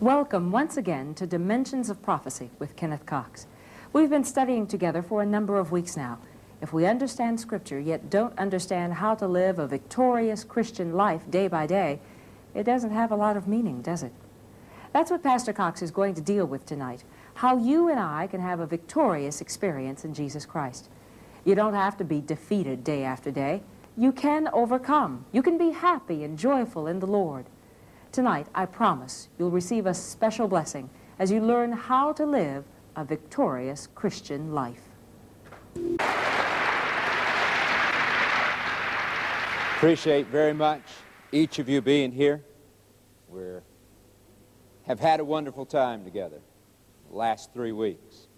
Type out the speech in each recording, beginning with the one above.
Welcome once again to Dimensions of Prophecy with Kenneth Cox. We've been studying together for a number of weeks now. If we understand Scripture yet don't understand how to live a victorious Christian life day by day, it doesn't have a lot of meaning, does it? That's what Pastor Cox is going to deal with tonight, how you and I can have a victorious experience in Jesus Christ. You don't have to be defeated day after day. You can overcome. You can be happy and joyful in the Lord. Tonight, I promise you'll receive a special blessing as you learn how to live a victorious Christian life. Appreciate very much each of you being here. We have had a wonderful time together the last three weeks.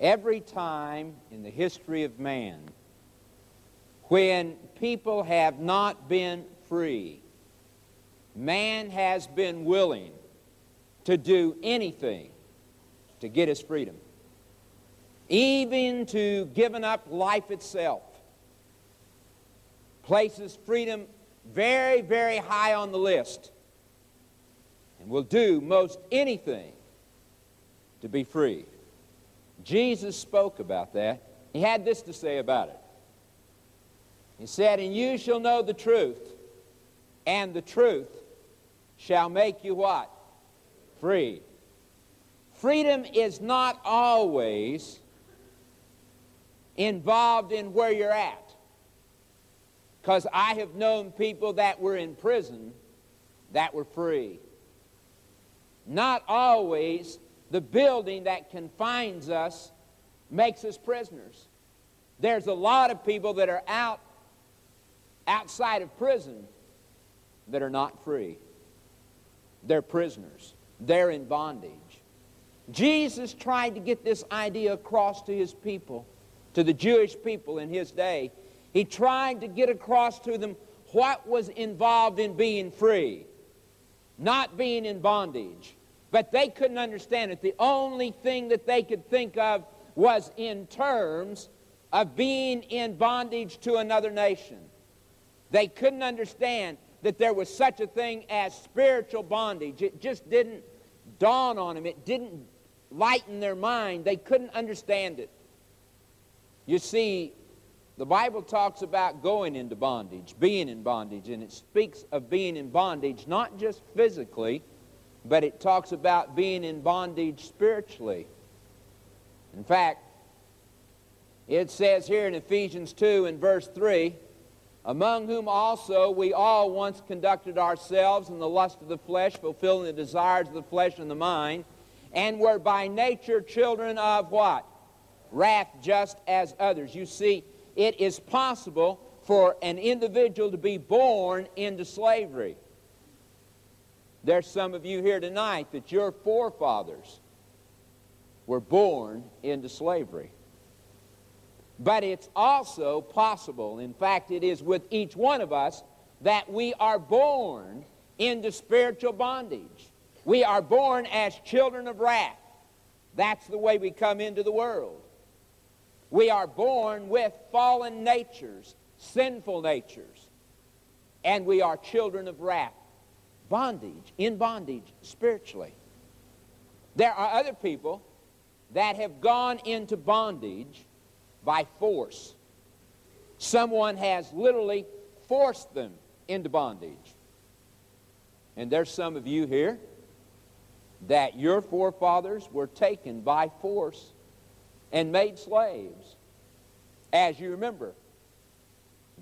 Every time in the history of man when people have not been free, man has been willing to do anything to get his freedom, even to giving up life itself. Places freedom very, very high on the list and will do most anything to be free. Jesus spoke about that. He had this to say about it. He said, And you shall know the truth, and the truth shall make you what? Free. Freedom is not always involved in where you're at. Because I have known people that were in prison that were free. Not always the building that confines us makes us prisoners. There's a lot of people that are out outside of prison that are not free. They're prisoners. They're in bondage. Jesus tried to get this idea across to his people, to the Jewish people in his day. He tried to get across to them what was involved in being free, not being in bondage. But they couldn't understand it. The only thing that they could think of was in terms of being in bondage to another nation. They couldn't understand that there was such a thing as spiritual bondage. It just didn't dawn on them. It didn't lighten their mind. They couldn't understand it. You see, the Bible talks about going into bondage, being in bondage, and it speaks of being in bondage not just physically, but it talks about being in bondage spiritually. In fact, it says here in Ephesians 2 and verse 3 among whom also we all once conducted ourselves in the lust of the flesh, fulfilling the desires of the flesh and the mind, and were by nature children of what? Wrath, just as others. You see, it is possible for an individual to be born into slavery. There's some of you here tonight that your forefathers were born into slavery. But it's also possible, in fact, it is with each one of us, that we are born into spiritual bondage. We are born as children of wrath. That's the way we come into the world. We are born with fallen natures, sinful natures, and we are children of wrath. Bondage, in bondage spiritually. There are other people that have gone into bondage by force. Someone has literally forced them into bondage. And there's some of you here that your forefathers were taken by force and made slaves. As you remember,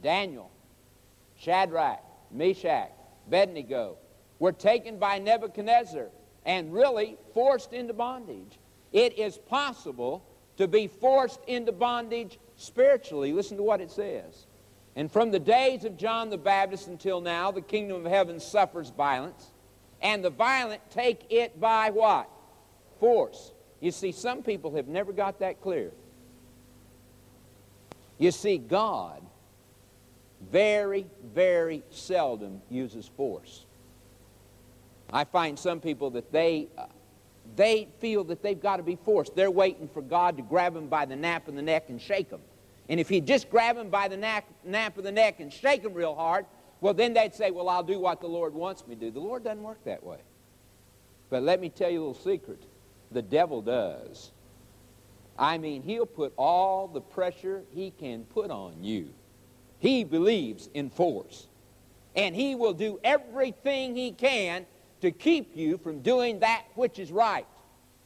Daniel, Shadrach, Meshach, Abednego were taken by Nebuchadnezzar and really forced into bondage. It is possible to be forced into bondage spiritually. Listen to what it says. And from the days of John the Baptist until now, the kingdom of heaven suffers violence, and the violent take it by what? Force. You see, some people have never got that clear. You see, God very, very seldom uses force. I find some people that they they feel that they've got to be forced. They're waiting for God to grab them by the nape of the neck and shake them. And if he'd just grab them by the nape, nape of the neck and shake them real hard, well, then they'd say, well, I'll do what the Lord wants me to do. The Lord doesn't work that way. But let me tell you a little secret. The devil does. I mean, he'll put all the pressure he can put on you. He believes in force. And he will do everything he can to keep you from doing that which is right.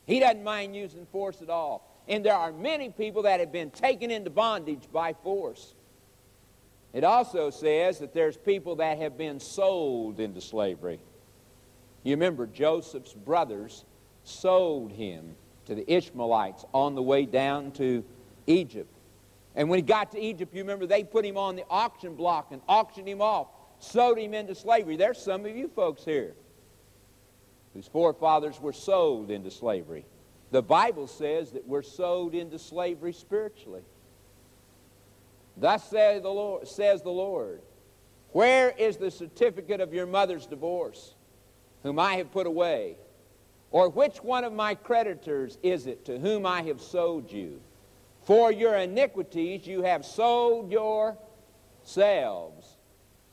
He doesn't mind using force at all. And there are many people that have been taken into bondage by force. It also says that there's people that have been sold into slavery. You remember Joseph's brothers sold him to the Ishmaelites on the way down to Egypt. And when he got to Egypt, you remember they put him on the auction block and auctioned him off, sold him into slavery. There's some of you folks here whose forefathers were sold into slavery. The Bible says that we're sold into slavery spiritually. Thus says the Lord, says the Lord Where is the certificate of your mother's divorce, whom I have put away? Or which one of my creditors is it to whom I have sold you? For your iniquities you have sold yourselves,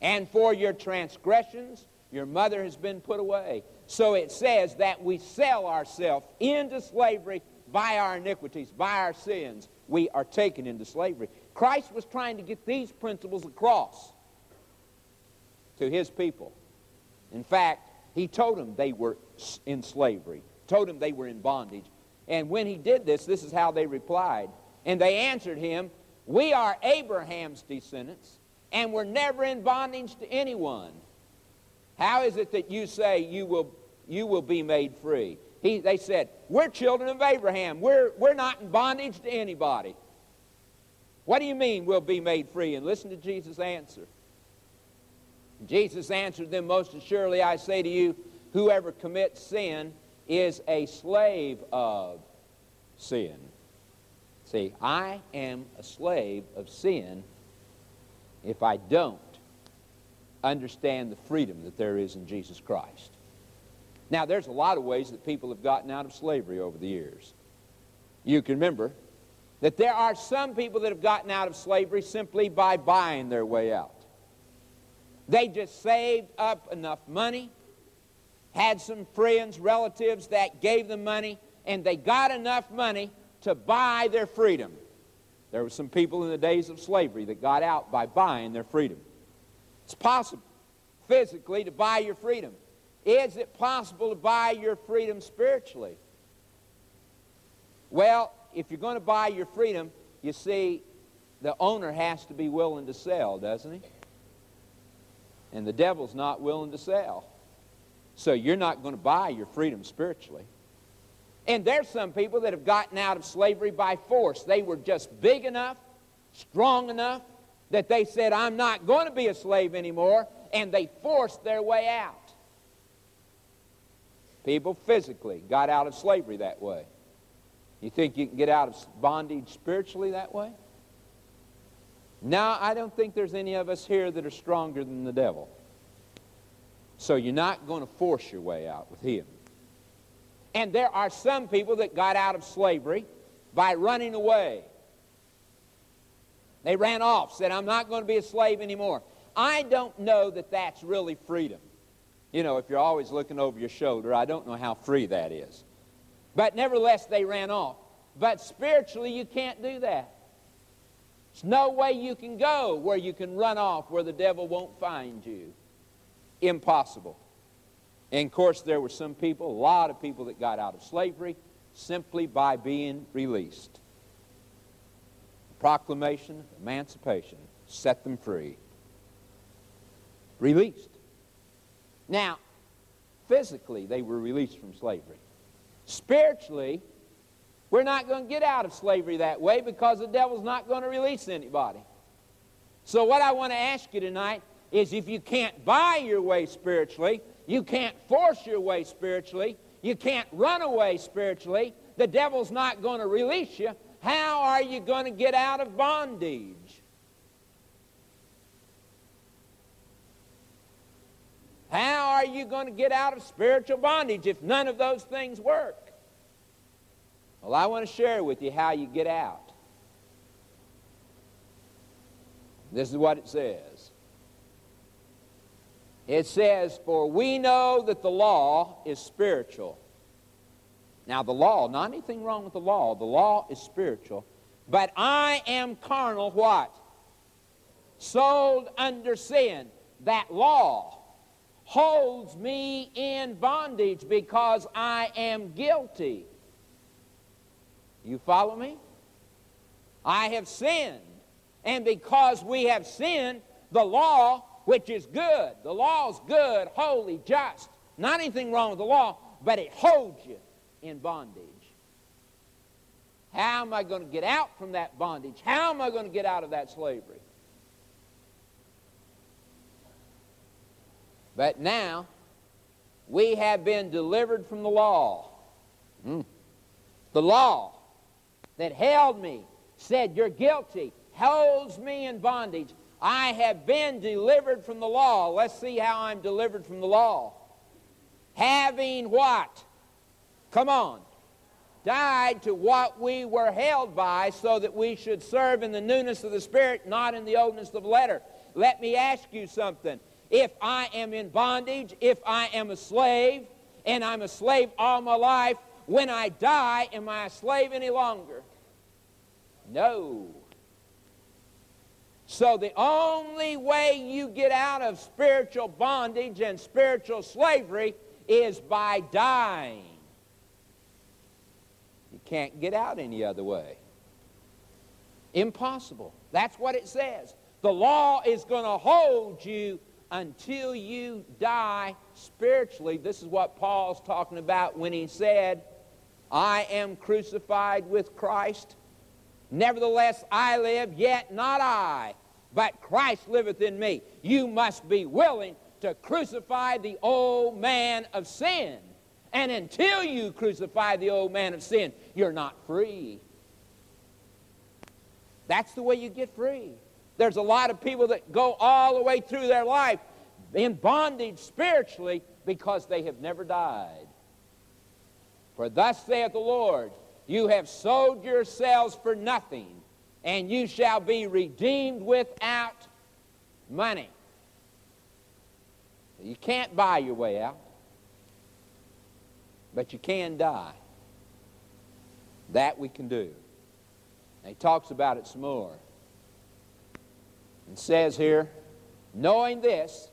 and for your transgressions your mother has been put away. So it says that we sell ourselves into slavery by our iniquities, by our sins. We are taken into slavery. Christ was trying to get these principles across to his people. In fact, he told them they were in slavery, told them they were in bondage. And when he did this, this is how they replied. And they answered him, We are Abraham's descendants, and we're never in bondage to anyone. How is it that you say you will, you will be made free? He, they said, We're children of Abraham. We're, we're not in bondage to anybody. What do you mean we'll be made free? And listen to Jesus' answer. Jesus answered them, Most assuredly I say to you, whoever commits sin is a slave of sin. See, I am a slave of sin if I don't understand the freedom that there is in Jesus Christ. Now, there's a lot of ways that people have gotten out of slavery over the years. You can remember that there are some people that have gotten out of slavery simply by buying their way out. They just saved up enough money, had some friends, relatives that gave them money, and they got enough money to buy their freedom. There were some people in the days of slavery that got out by buying their freedom. It's possible physically to buy your freedom. Is it possible to buy your freedom spiritually? Well, if you're going to buy your freedom, you see, the owner has to be willing to sell, doesn't he? And the devil's not willing to sell. So you're not going to buy your freedom spiritually. And there's some people that have gotten out of slavery by force. They were just big enough, strong enough, that they said, I'm not going to be a slave anymore, and they forced their way out. People physically got out of slavery that way. You think you can get out of bondage spiritually that way? Now, I don't think there's any of us here that are stronger than the devil. So you're not going to force your way out with him. And there are some people that got out of slavery by running away. They ran off, said, I'm not going to be a slave anymore. I don't know that that's really freedom. You know, if you're always looking over your shoulder, I don't know how free that is. But nevertheless, they ran off. But spiritually, you can't do that. There's no way you can go where you can run off where the devil won't find you. Impossible. And of course, there were some people, a lot of people that got out of slavery simply by being released. proclamation emancipation set them free. Released. Now, physically, they were released from slavery. Spiritually, we're not going to get out of slavery that way because the devil's not going to release anybody. So, what I want to ask you tonight is if you can't buy your way spiritually, you can't force your way spiritually, you can't run away spiritually, the devil's not going to release you, how are you going to get out of bondage? How are you going to get out of spiritual bondage if none of those things work? Well, I want to share with you how you get out. This is what it says. It says, For we know that the law is spiritual. Now, the law, not anything wrong with the law, the law is spiritual. But I am carnal, what? Sold under sin. That law holds me in bondage because I am guilty. You follow me? I have sinned. And because we have sinned, the law, which is good, the law is good, holy, just, not anything wrong with the law, but it holds you in bondage. How am I going to get out from that bondage? How am I going to get out of that slavery? But now, we have been delivered from the law. Mm. The law that held me, said, You're guilty, holds me in bondage. I have been delivered from the law. Let's see how I'm delivered from the law. Having what? Come on. Died to what we were held by so that we should serve in the newness of the Spirit, not in the oldness of the letter. Let me ask you something. If I am in bondage, if I am a slave, and I'm a slave all my life, when I die, am I a slave any longer? No. So the only way you get out of spiritual bondage and spiritual slavery is by dying. You can't get out any other way. Impossible. That's what it says. The law is going to hold you until you die spiritually. This is what Paul's talking about when he said, I am crucified with Christ. Nevertheless, I live, yet not I, but Christ liveth in me. You must be willing to crucify the old man of sin. And until you crucify the old man of sin, you're not free. That's the way you get free. There's a lot of people that go all the way through their life in bondage spiritually because they have never died. For thus saith the Lord, you have sold yourselves for nothing, and you shall be redeemed without money. You can't buy your way out, but you can die. That we can do. And he talks about it some more. And says here, knowing this,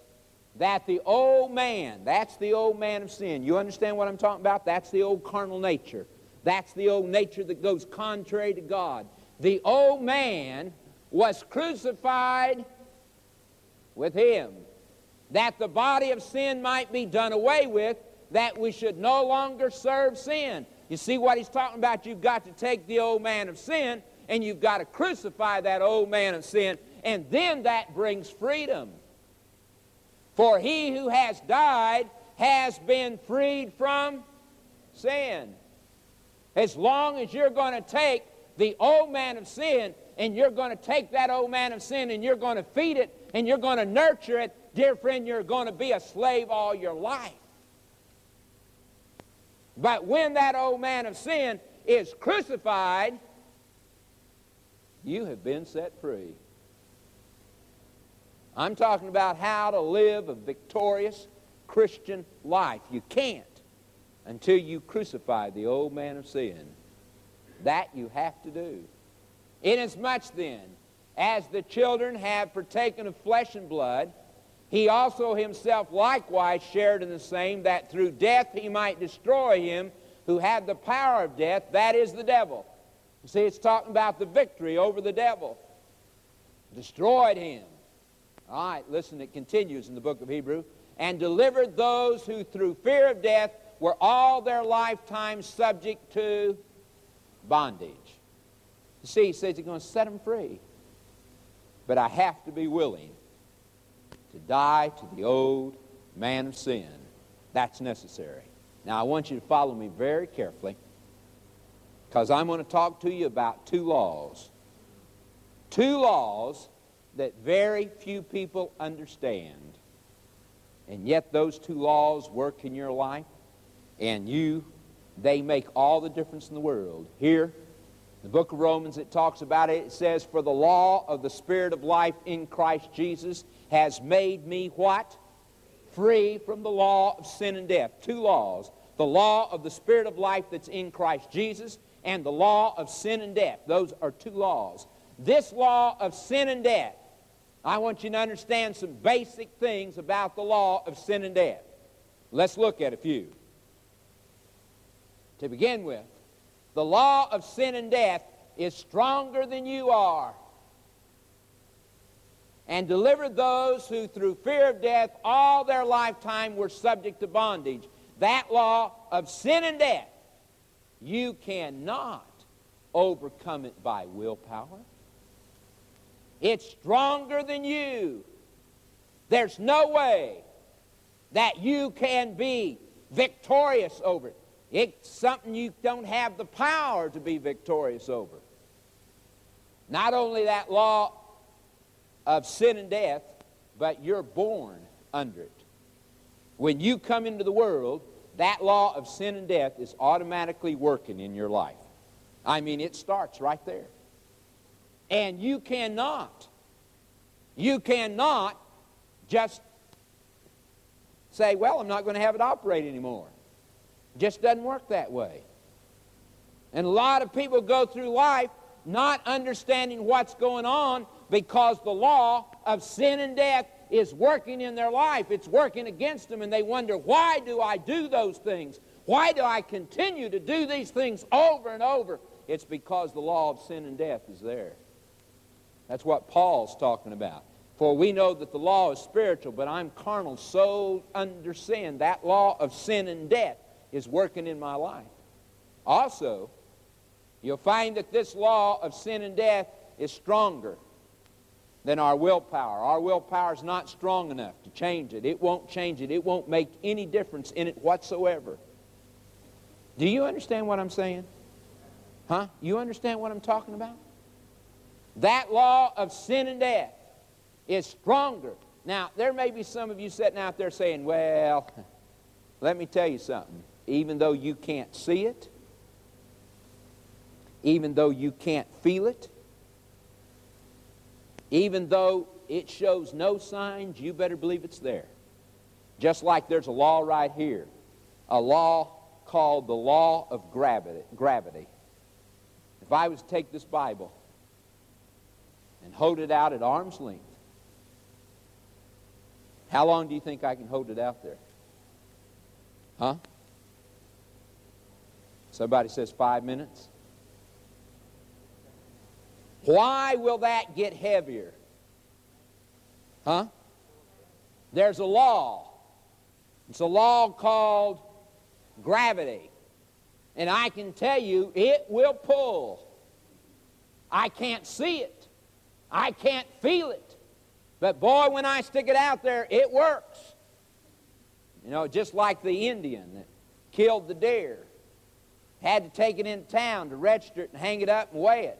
that the old man, that's the old man of sin. You understand what I'm talking about? That's the old carnal nature. That's the old nature that goes contrary to God. The old man was crucified with him, that the body of sin might be done away with, that we should no longer serve sin. You see what he's talking about? You've got to take the old man of sin and you've got to crucify that old man of sin, and then that brings freedom. For he who has died has been freed from sin. As long as you're going to take the old man of sin and you're going to take that old man of sin and you're going to feed it and you're going to nurture it, dear friend, you're going to be a slave all your life. But when that old man of sin is crucified, you have been set free. I'm talking about how to live a victorious Christian life. You can't until you crucify the old man of sin. That you have to do. Inasmuch then, as the children have partaken of flesh and blood, he also himself likewise shared in the same, that through death he might destroy him who had the power of death, that is the devil. You see, it's talking about the victory over the devil. Destroyed him. All right, listen, it continues in the book of Hebrew. And delivered those who through fear of death were all their lifetime subject to bondage. See, he says he's going to set them free. But I have to be willing to die to the old man of sin. That's necessary. Now, I want you to follow me very carefully because I'm going to talk to you about two laws. Two laws that very few people understand. And yet those two laws work in your life, and you, they make all the difference in the world. Here, the book of Romans, it talks about it. It says, For the law of the Spirit of life in Christ Jesus has made me what? free from the law of sin and death. Two laws. The law of the Spirit of life that's in Christ Jesus and the law of sin and death. Those are two laws. This law of sin and death, I want you to understand some basic things about the law of sin and death. Let's look at a few. To begin with, the law of sin and death is stronger than you are and delivered those who through fear of death all their lifetime were subject to bondage. That law of sin and death, you cannot overcome it by willpower. It's stronger than you. There's no way that you can be victorious over it. It's something you don't have the power to be victorious over. Not only that law of sin and death, but you're born under it. When you come into the world, that law of sin and death is automatically working in your life. I mean, it starts right there. And you cannot, you cannot just say, well, I'm not going to have it operate anymore. It just doesn't work that way. And a lot of people go through life not understanding what's going on because the law of sin and death is working in their life. It's working against them, and they wonder, why do I do those things? Why do I continue to do these things over and over? It's because the law of sin and death is there. That's what Paul's talking about. For we know that the law is spiritual, but I'm carnal, so under sin. That law of sin and death is working in my life. Also, you'll find that this law of sin and death is stronger than our willpower. Our willpower is not strong enough to change it. It won't change it. It won't make any difference in it whatsoever. Do you understand what I'm saying? Huh? You understand what I'm talking about? That law of sin and death is stronger. Now, there may be some of you sitting out there saying, well, let me tell you something. Even though you can't see it, even though you can't feel it, even though it shows no signs, you better believe it's there. Just like there's a law right here, a law called the law of gravity. gravity. If I was to take this Bible hold it out at arm's length, how long do you think I can hold it out there? Huh? Somebody says five minutes. Why will that get heavier? Huh? There's a law. It's a law called gravity. And I can tell you, it will pull. I can't see it. I can't feel it. But boy, when I stick it out there, it works. You know, just like the Indian that killed the deer. Had to take it in town to register it and hang it up and weigh it.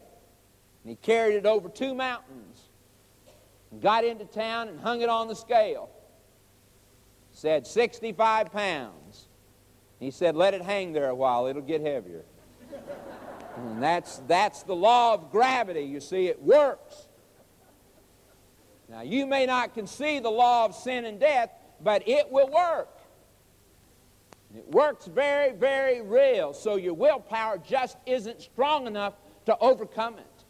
And he carried it over two mountains and got into town and hung it on the scale. Said 65 pounds. He said, let it hang there a while, it'll get heavier. and that's, that's the law of gravity, you see, it works. Now, you may not conceive the law of sin and death, but it will work. It works very, very real, so your willpower just isn't strong enough to overcome it.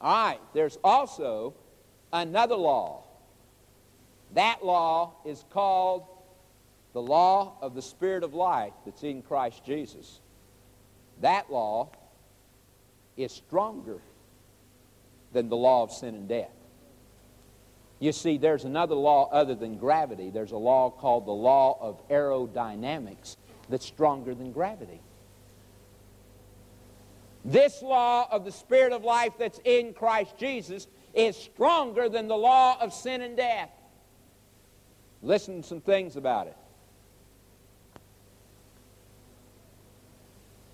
All right, there's also another law. That law is called the law of the Spirit of life that's in Christ Jesus. That law is stronger than the law of sin and death. You see, there's another law other than gravity. There's a law called the law of aerodynamics that's stronger than gravity. This law of the Spirit of life that's in Christ Jesus is stronger than the law of sin and death. Listen to some things about it.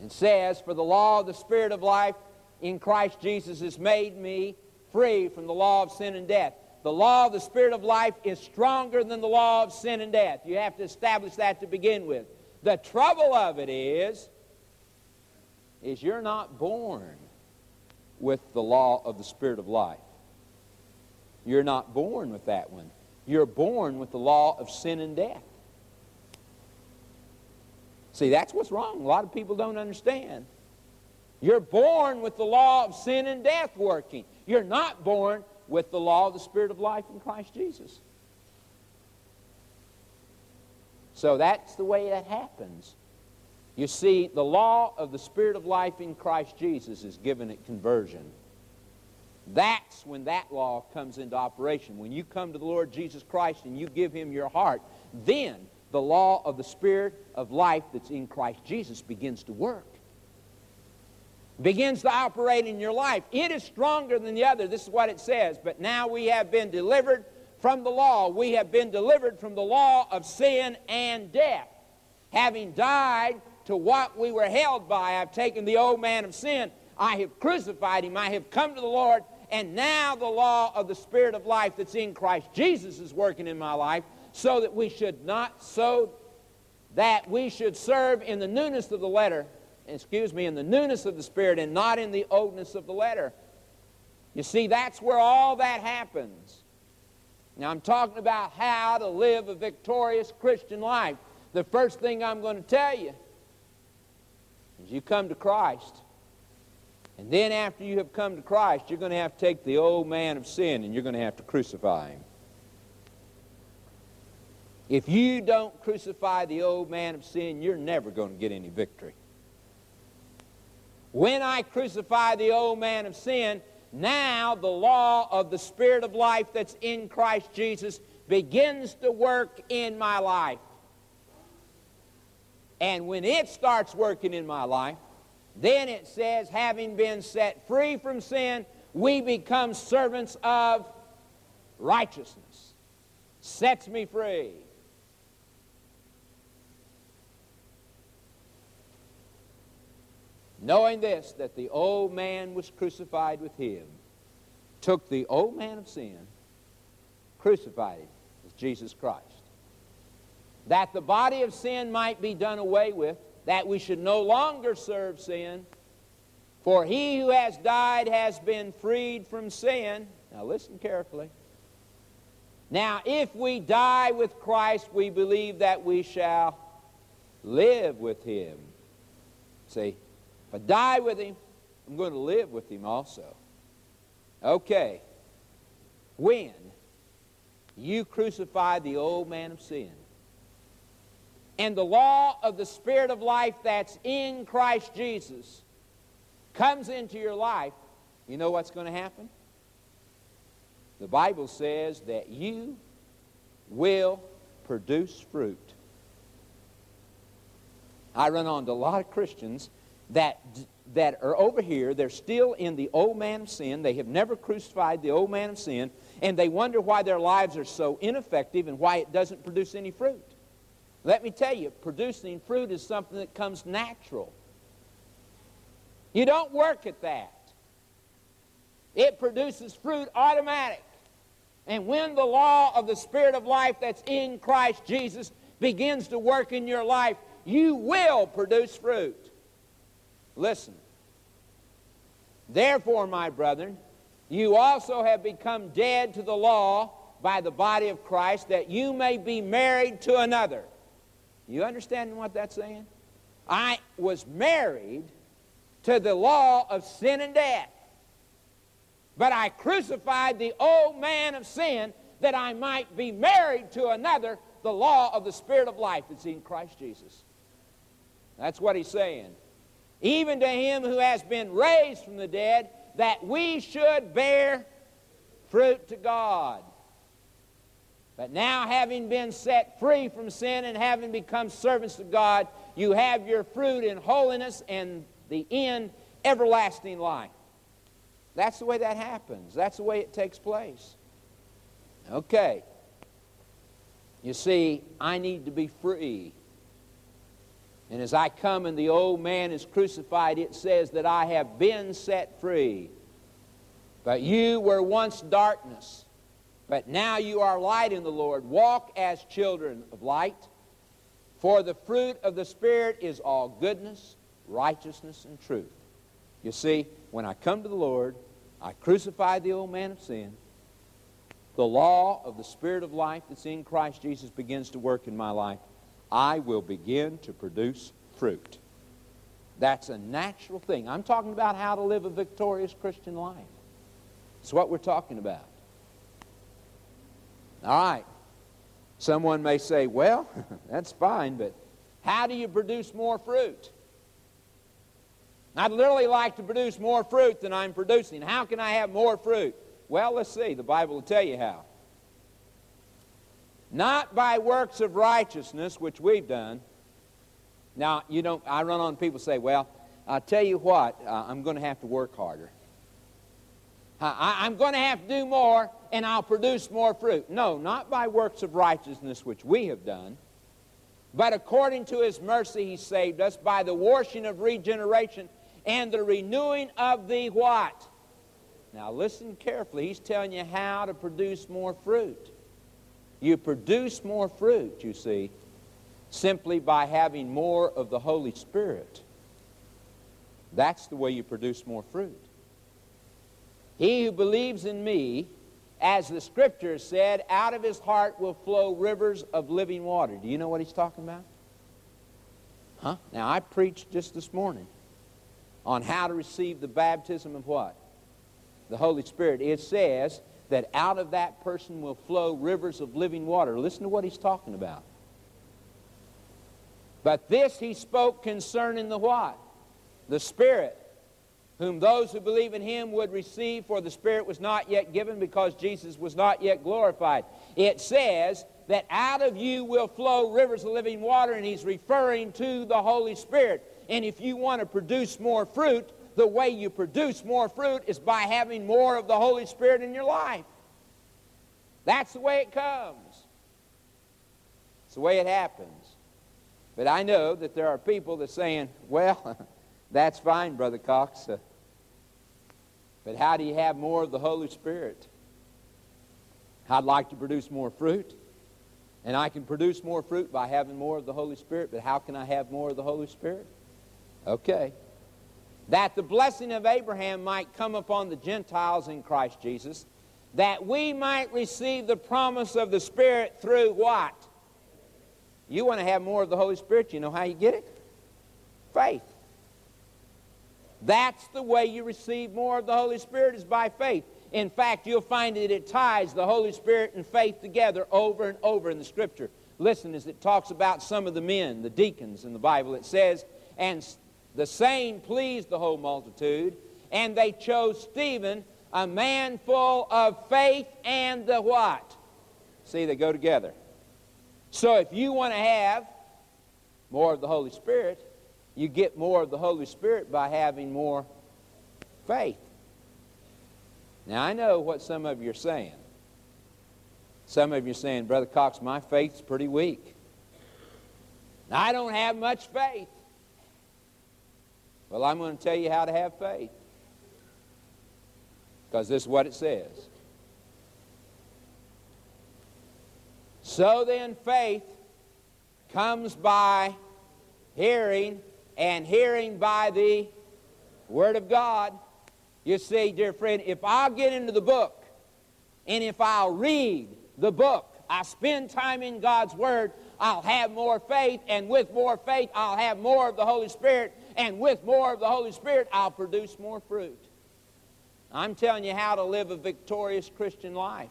It says, For the law of the Spirit of life in Christ Jesus has made me free from the law of sin and death. The law of the Spirit of life is stronger than the law of sin and death. You have to establish that to begin with. The trouble of it is, is you're not born with the law of the Spirit of life. You're not born with that one. You're born with the law of sin and death. See, that's what's wrong. A lot of people don't understand. You're born with the law of sin and death working. You're not born with the law of the Spirit of life in Christ Jesus. So that's the way that happens. You see, the law of the Spirit of life in Christ Jesus is given at conversion. That's when that law comes into operation. When you come to the Lord Jesus Christ and you give him your heart, then the law of the Spirit of life that's in Christ Jesus begins to work. Begins to operate in your life. It is stronger than the other. This is what it says. But now we have been delivered from the law. We have been delivered from the law of sin and death. Having died to what we were held by, I've taken the old man of sin. I have crucified him. I have come to the Lord. And now the law of the Spirit of life that's in Christ Jesus is working in my life so that we should not, so that we should serve in the newness of the letter, excuse me, in the newness of the Spirit and not in the oldness of the letter. You see, that's where all that happens. Now, I'm talking about how to live a victorious Christian life. The first thing I'm going to tell you is you come to Christ. And then after you have come to Christ, you're going to have to take the old man of sin and you're going to have to crucify him. If you don't crucify the old man of sin, you're never going to get any victory. When I crucify the old man of sin, now the law of the Spirit of life that's in Christ Jesus begins to work in my life. And when it starts working in my life, then it says, having been set free from sin, we become servants of righteousness. Sets me free. Knowing this, that the old man was crucified with him, took the old man of sin, crucified him with Jesus Christ. That the body of sin might be done away with, that we should no longer serve sin. For he who has died has been freed from sin. Now listen carefully. Now, if we die with Christ, we believe that we shall live with him. See, I die with him, I'm going to live with him also. Okay. When you crucify the old man of sin, and the law of the Spirit of life that's in Christ Jesus comes into your life, you know what's going to happen? The Bible says that you will produce fruit. I run onto a lot of Christians that, that are over here, they're still in the old man of sin. They have never crucified the old man of sin, and they wonder why their lives are so ineffective and why it doesn't produce any fruit. Let me tell you, producing fruit is something that comes natural. You don't work at that. It produces fruit automatic. And when the law of the Spirit of life that's in Christ Jesus begins to work in your life, you will produce fruit. Listen. Therefore, my brethren, you also have become dead to the law by the body of Christ, that you may be married to another. You understand what that's saying? I was married to the law of sin and death. But I crucified the old man of sin that I might be married to another, the law of the Spirit of life that's in Christ Jesus. That's what he's saying even to him who has been raised from the dead, that we should bear fruit to God. But now, having been set free from sin and having become servants to God, you have your fruit in holiness and the end, everlasting life. That's the way that happens. That's the way it takes place. Okay. You see, I need to be free and as I come and the old man is crucified, it says that I have been set free. But you were once darkness, but now you are light in the Lord. Walk as children of light. For the fruit of the Spirit is all goodness, righteousness, and truth. You see, when I come to the Lord, I crucify the old man of sin. the law of the Spirit of life that's in Christ Jesus begins to work in my life, I will begin to produce fruit. That's a natural thing. I'm talking about how to live a victorious Christian life. It's what we're talking about. All right. Someone may say, well, that's fine, but how do you produce more fruit? I'd literally like to produce more fruit than I'm producing. How can I have more fruit? Well, let's see. The Bible will tell you how. Not by works of righteousness, which we've done. Now, you know, I run on people say, well, I'll tell you what, uh, I'm going to have to work harder. I, I'm going to have to do more, and I'll produce more fruit. No, not by works of righteousness, which we have done, but according to his mercy, he saved us by the washing of regeneration and the renewing of the what? Now listen carefully. He's telling you how to produce more fruit. You produce more fruit, you see, simply by having more of the Holy Spirit. That's the way you produce more fruit. He who believes in me, as the scripture said, out of his heart will flow rivers of living water. Do you know what he's talking about? Huh? Now, I preached just this morning on how to receive the baptism of what? The Holy Spirit. It says that out of that person will flow rivers of living water. Listen to what he's talking about. But this he spoke concerning the what? The Spirit, whom those who believe in him would receive, for the Spirit was not yet given because Jesus was not yet glorified. It says that out of you will flow rivers of living water, and he's referring to the Holy Spirit. And if you want to produce more fruit, the way you produce more fruit is by having more of the Holy Spirit in your life. That's the way it comes. It's the way it happens. But I know that there are people that are saying, well, that's fine, Brother Cox. Uh, but how do you have more of the Holy Spirit? I'd like to produce more fruit. And I can produce more fruit by having more of the Holy Spirit. But how can I have more of the Holy Spirit? Okay. That the blessing of Abraham might come upon the Gentiles in Christ Jesus, that we might receive the promise of the Spirit through what? You want to have more of the Holy Spirit, you know how you get it? Faith. That's the way you receive more of the Holy Spirit is by faith. In fact, you'll find that it ties the Holy Spirit and faith together over and over in the Scripture. Listen, as it talks about some of the men, the deacons in the Bible, it says, and the saying pleased the whole multitude, and they chose Stephen, a man full of faith and the what? See, they go together. So if you want to have more of the Holy Spirit, you get more of the Holy Spirit by having more faith. Now, I know what some of you are saying. Some of you are saying, Brother Cox, my faith's pretty weak. I don't have much faith. Well, I'm going to tell you how to have faith. Because this is what it says. So then, faith comes by hearing, and hearing by the Word of God. You see, dear friend, if I'll get into the book, and if I'll read the book, I spend time in God's Word, I'll have more faith, and with more faith, I'll have more of the Holy Spirit, and with more of the Holy Spirit, I'll produce more fruit. I'm telling you how to live a victorious Christian life.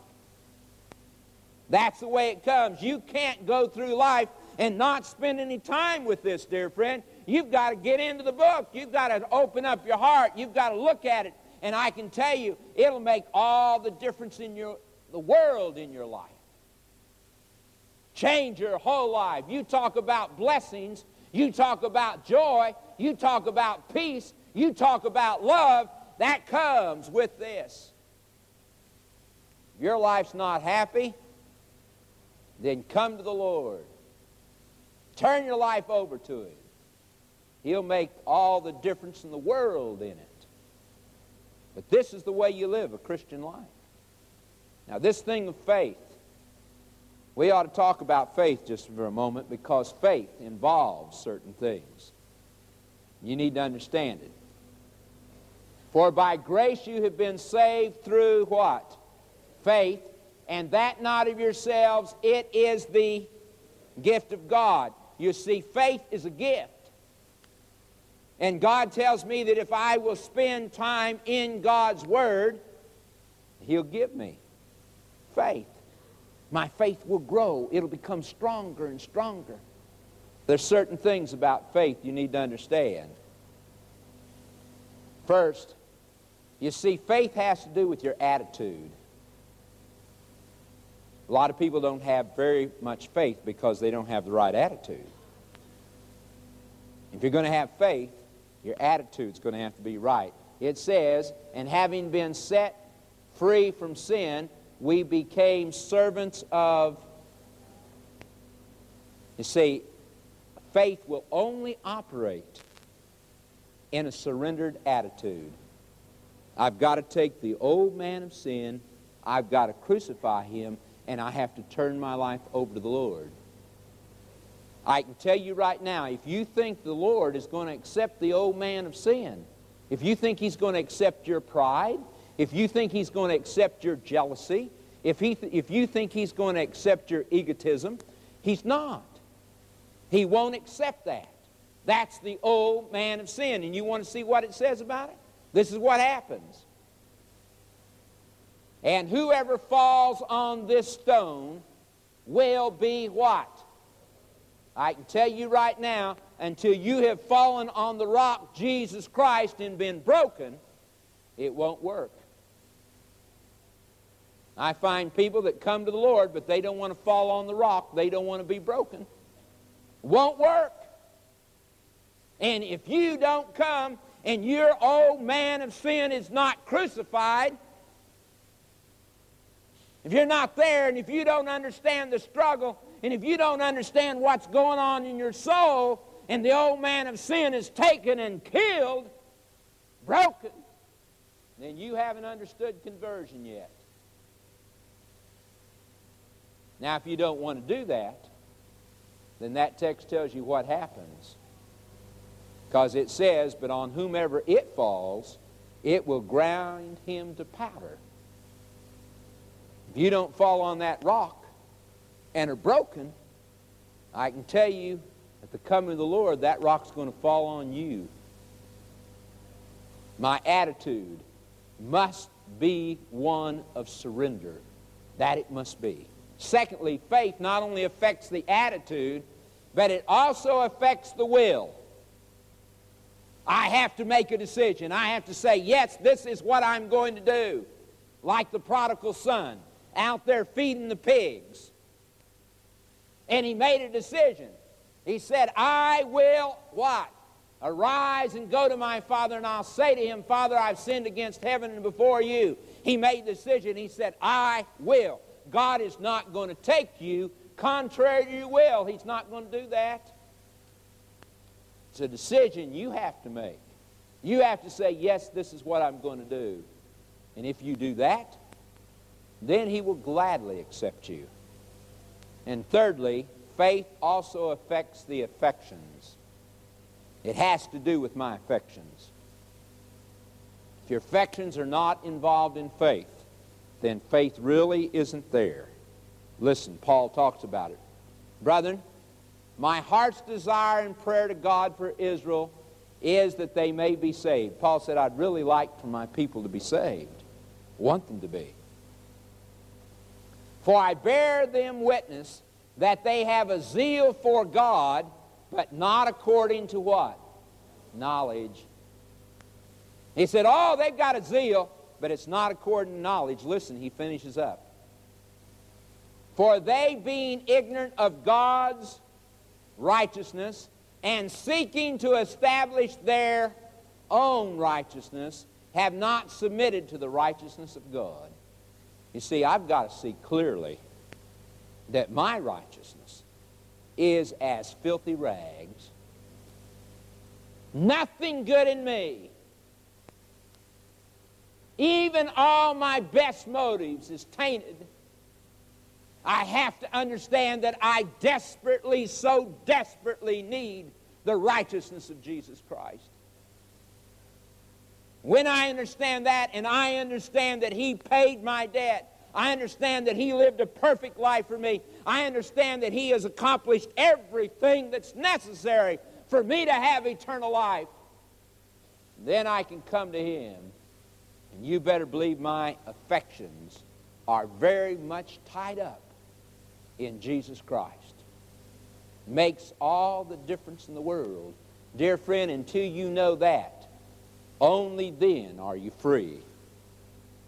That's the way it comes. You can't go through life and not spend any time with this, dear friend. You've got to get into the book. You've got to open up your heart. You've got to look at it. And I can tell you, it'll make all the difference in your, the world in your life. Change your whole life. You talk about blessings. You talk about joy. You talk about peace. You talk about love. That comes with this. Your life's not happy, then come to the Lord. Turn your life over to Him. He'll make all the difference in the world in it. But this is the way you live a Christian life. Now, this thing of faith, we ought to talk about faith just for a moment because faith involves certain things. You need to understand it. For by grace you have been saved through what? Faith. and that not of yourselves, it is the gift of God. You see, faith is a gift. And God tells me that if I will spend time in God's Word, He'll give me faith. My faith will grow. It'll become stronger and stronger. There's certain things about faith you need to understand. First, you see, faith has to do with your attitude. A lot of people don't have very much faith because they don't have the right attitude. If you're going to have faith, your attitude's going to have to be right. It says, and having been set free from sin, we became servants of. You see, faith will only operate in a surrendered attitude. I've got to take the old man of sin, I've got to crucify him, and I have to turn my life over to the Lord. I can tell you right now, if you think the Lord is going to accept the old man of sin, if you think he's going to accept your pride, if you think he's going to accept your jealousy, if, he if you think he's going to accept your egotism, he's not. He won't accept that. That's the old man of sin. And you want to see what it says about it? This is what happens. And whoever falls on this stone will be what? I can tell you right now, until you have fallen on the rock, Jesus Christ, and been broken, it won't work. I find people that come to the Lord, but they don't want to fall on the rock. They don't want to be broken. Won't work. And if you don't come and your old man of sin is not crucified, if you're not there and if you don't understand the struggle and if you don't understand what's going on in your soul and the old man of sin is taken and killed, broken, then you haven't understood conversion yet. Now, if you don't want to do that, then that text tells you what happens. Because it says, But on whomever it falls, it will grind him to powder. If you don't fall on that rock and are broken, I can tell you at the coming of the Lord, that rock's going to fall on you. My attitude must be one of surrender. That it must be. Secondly, faith not only affects the attitude, but it also affects the will. I have to make a decision. I have to say, yes, this is what I'm going to do. Like the prodigal son out there feeding the pigs. And he made a decision. He said, I will what? Arise and go to my father, and I'll say to him, Father, I've sinned against heaven and before you. He made the decision. He said, I will. God is not going to take you contrary to your will. He's not going to do that. It's a decision you have to make. You have to say, Yes, this is what I'm going to do. And if you do that, then He will gladly accept you. And thirdly, faith also affects the affections. It has to do with my affections. If your affections are not involved in faith, then faith really isn't there. Listen, Paul talks about it. Brethren, my heart's desire and prayer to God for Israel is that they may be saved. Paul said, I'd really like for my people to be saved. Want them to be. For I bear them witness that they have a zeal for God, but not according to what? Knowledge. He said, Oh, they've got a zeal, but it's not according to knowledge. Listen, he finishes up. For they, being ignorant of God's righteousness and seeking to establish their own righteousness, have not submitted to the righteousness of God. You see, I've got to see clearly that my righteousness is as filthy rags. Nothing good in me. Even all my best motives is tainted I have to understand that I desperately, so desperately need the righteousness of Jesus Christ. When I understand that and I understand that He paid my debt, I understand that He lived a perfect life for me. I understand that He has accomplished everything that's necessary for me to have eternal life. Then I can come to Him. And you better believe my affections are very much tied up in Jesus Christ. Makes all the difference in the world. Dear friend, until you know that, only then are you free.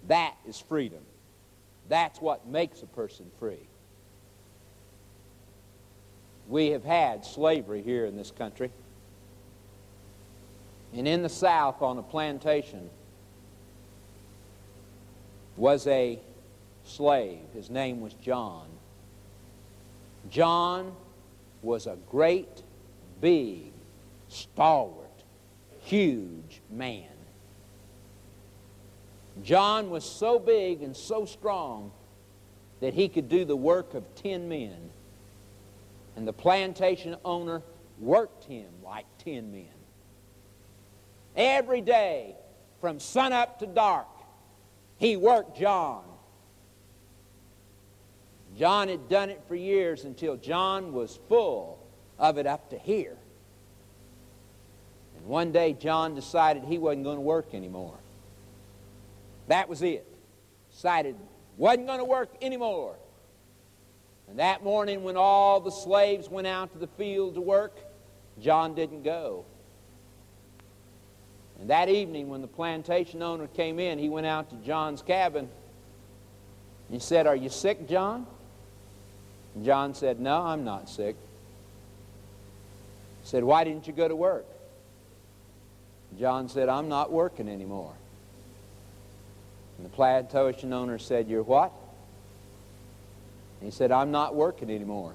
That is freedom. That's what makes a person free. We have had slavery here in this country. And in the South, on a plantation, was a slave. His name was John. John was a great, big, stalwart, huge man. John was so big and so strong that he could do the work of ten men. And the plantation owner worked him like ten men. Every day, from sunup to dark, he worked John. John had done it for years until John was full of it up to here. And one day, John decided he wasn't going to work anymore. That was it. Decided wasn't going to work anymore. And that morning, when all the slaves went out to the field to work, John didn't go. And that evening, when the plantation owner came in, he went out to John's cabin. He said, Are you sick, John? John said, No, I'm not sick. He said, Why didn't you go to work? John said, I'm not working anymore. And the plantation owner said, You're what? And he said, I'm not working anymore.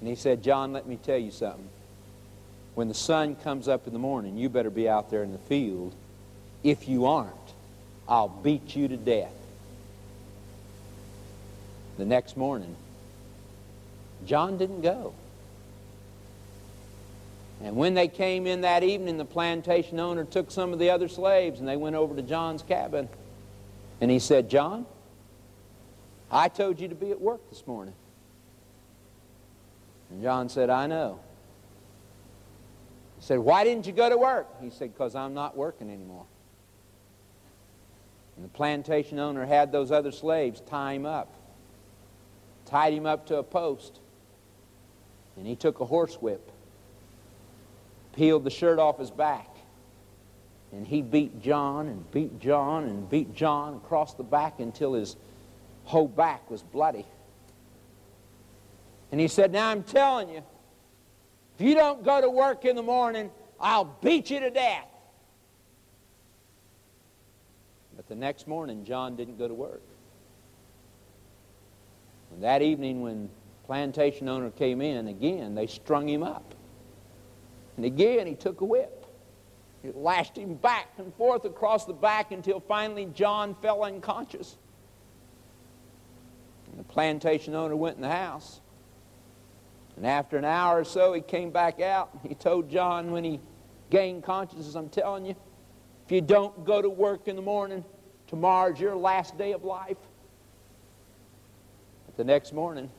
And he said, John, let me tell you something. When the sun comes up in the morning, you better be out there in the field. If you aren't, I'll beat you to death. The next morning, John didn't go. And when they came in that evening, the plantation owner took some of the other slaves and they went over to John's cabin. And he said, John, I told you to be at work this morning. And John said, I know. He said, Why didn't you go to work? He said, Because I'm not working anymore. And the plantation owner had those other slaves tie him up, tied him up to a post, and he took a horsewhip peeled the shirt off his back. And he beat John and beat John and beat John across the back until his whole back was bloody. And he said, Now I'm telling you, if you don't go to work in the morning, I'll beat you to death. But the next morning, John didn't go to work. And that evening, when plantation owner came in, again, they strung him up. And again, he took a whip. He lashed him back and forth across the back until finally John fell unconscious. And the plantation owner went in the house. And after an hour or so, he came back out. He told John when he gained consciousness, I'm telling you, if you don't go to work in the morning, tomorrow's your last day of life. The next morning,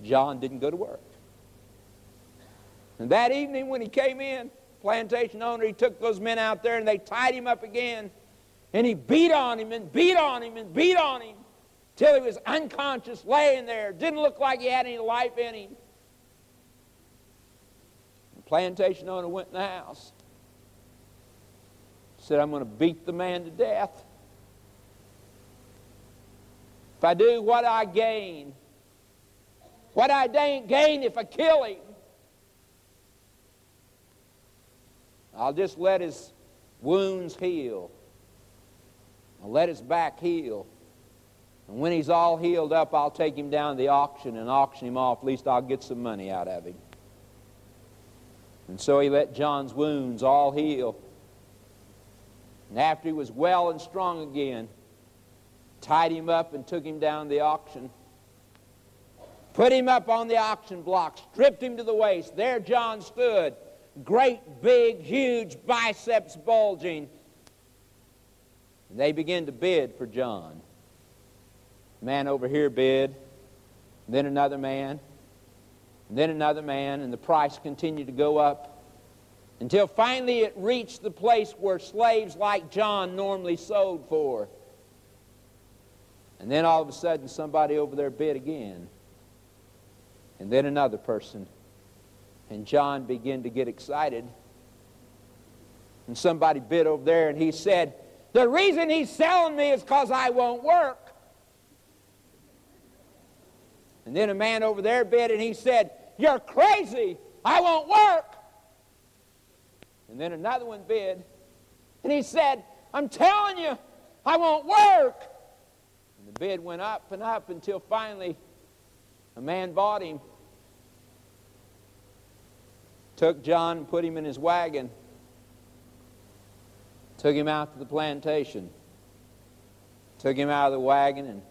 John didn't go to work. And that evening when he came in, plantation owner, he took those men out there and they tied him up again. And he beat on him and beat on him and beat on him till he was unconscious, laying there. Didn't look like he had any life in him. The plantation owner went in the house. Said, I'm going to beat the man to death. If I do, what I gain? What I gain if I kill him? I'll just let his wounds heal. I'll let his back heal. And when he's all healed up, I'll take him down to the auction and auction him off. At least I'll get some money out of him. And so he let John's wounds all heal. And after he was well and strong again, tied him up and took him down the auction. Put him up on the auction block, stripped him to the waist. There John stood great, big, huge biceps bulging. And they began to bid for John. Man over here bid, then another man, then another man, and the price continued to go up until finally it reached the place where slaves like John normally sold for. And then all of a sudden, somebody over there bid again. And then another person. And John began to get excited. And somebody bid over there, and he said, The reason he's selling me is because I won't work. And then a man over there bid, and he said, You're crazy. I won't work. And then another one bid, and he said, I'm telling you, I won't work. The bid went up and up until finally a man bought him, took John and put him in his wagon, took him out to the plantation, took him out of the wagon and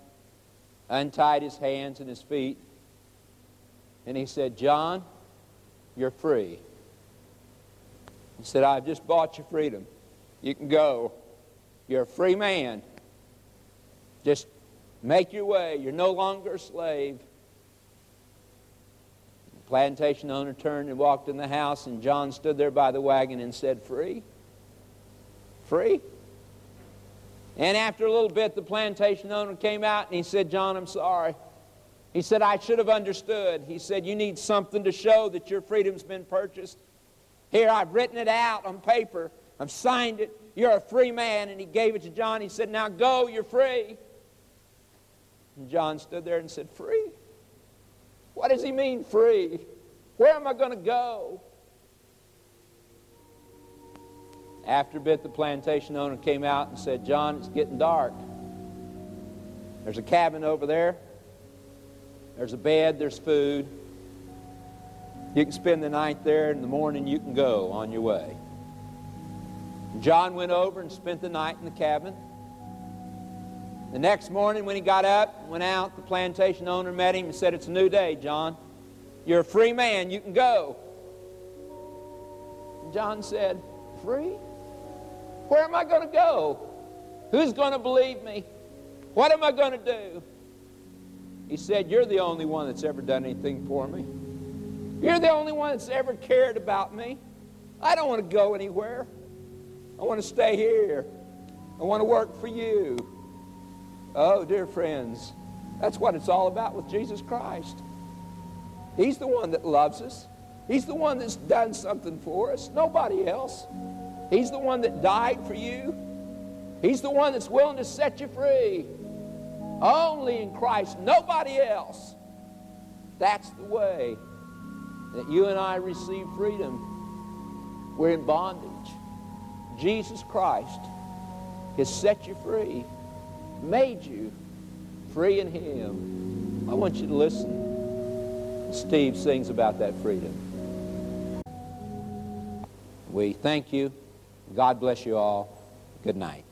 untied his hands and his feet. And he said, John, you're free. He said, I've just bought you freedom. You can go. You're a free man. Just make your way. You're no longer a slave. The plantation owner turned and walked in the house, and John stood there by the wagon and said, Free? Free? And after a little bit, the plantation owner came out and he said, John, I'm sorry. He said, I should have understood. He said, You need something to show that your freedom's been purchased. Here, I've written it out on paper. I've signed it. You're a free man. And he gave it to John. He said, Now go, you're free. And John stood there and said, Free? What does he mean, free? Where am I going to go? After a bit, the plantation owner came out and said, John, it's getting dark. There's a cabin over there. There's a bed, there's food. You can spend the night there. And in the morning, you can go on your way. John went over and spent the night in the cabin. The next morning, when he got up, went out, the plantation owner met him and said, It's a new day, John. You're a free man. You can go. John said, Free? Where am I going to go? Who's going to believe me? What am I going to do? He said, You're the only one that's ever done anything for me. You're the only one that's ever cared about me. I don't want to go anywhere. I want to stay here. I want to work for you. Oh, dear friends, that's what it's all about with Jesus Christ. He's the one that loves us. He's the one that's done something for us, nobody else. He's the one that died for you. He's the one that's willing to set you free. Only in Christ, nobody else. That's the way that you and I receive freedom. We're in bondage. Jesus Christ has set you free, made you free in Him. I want you to listen. Steve sings about that freedom. We thank you. God bless you all. Good night.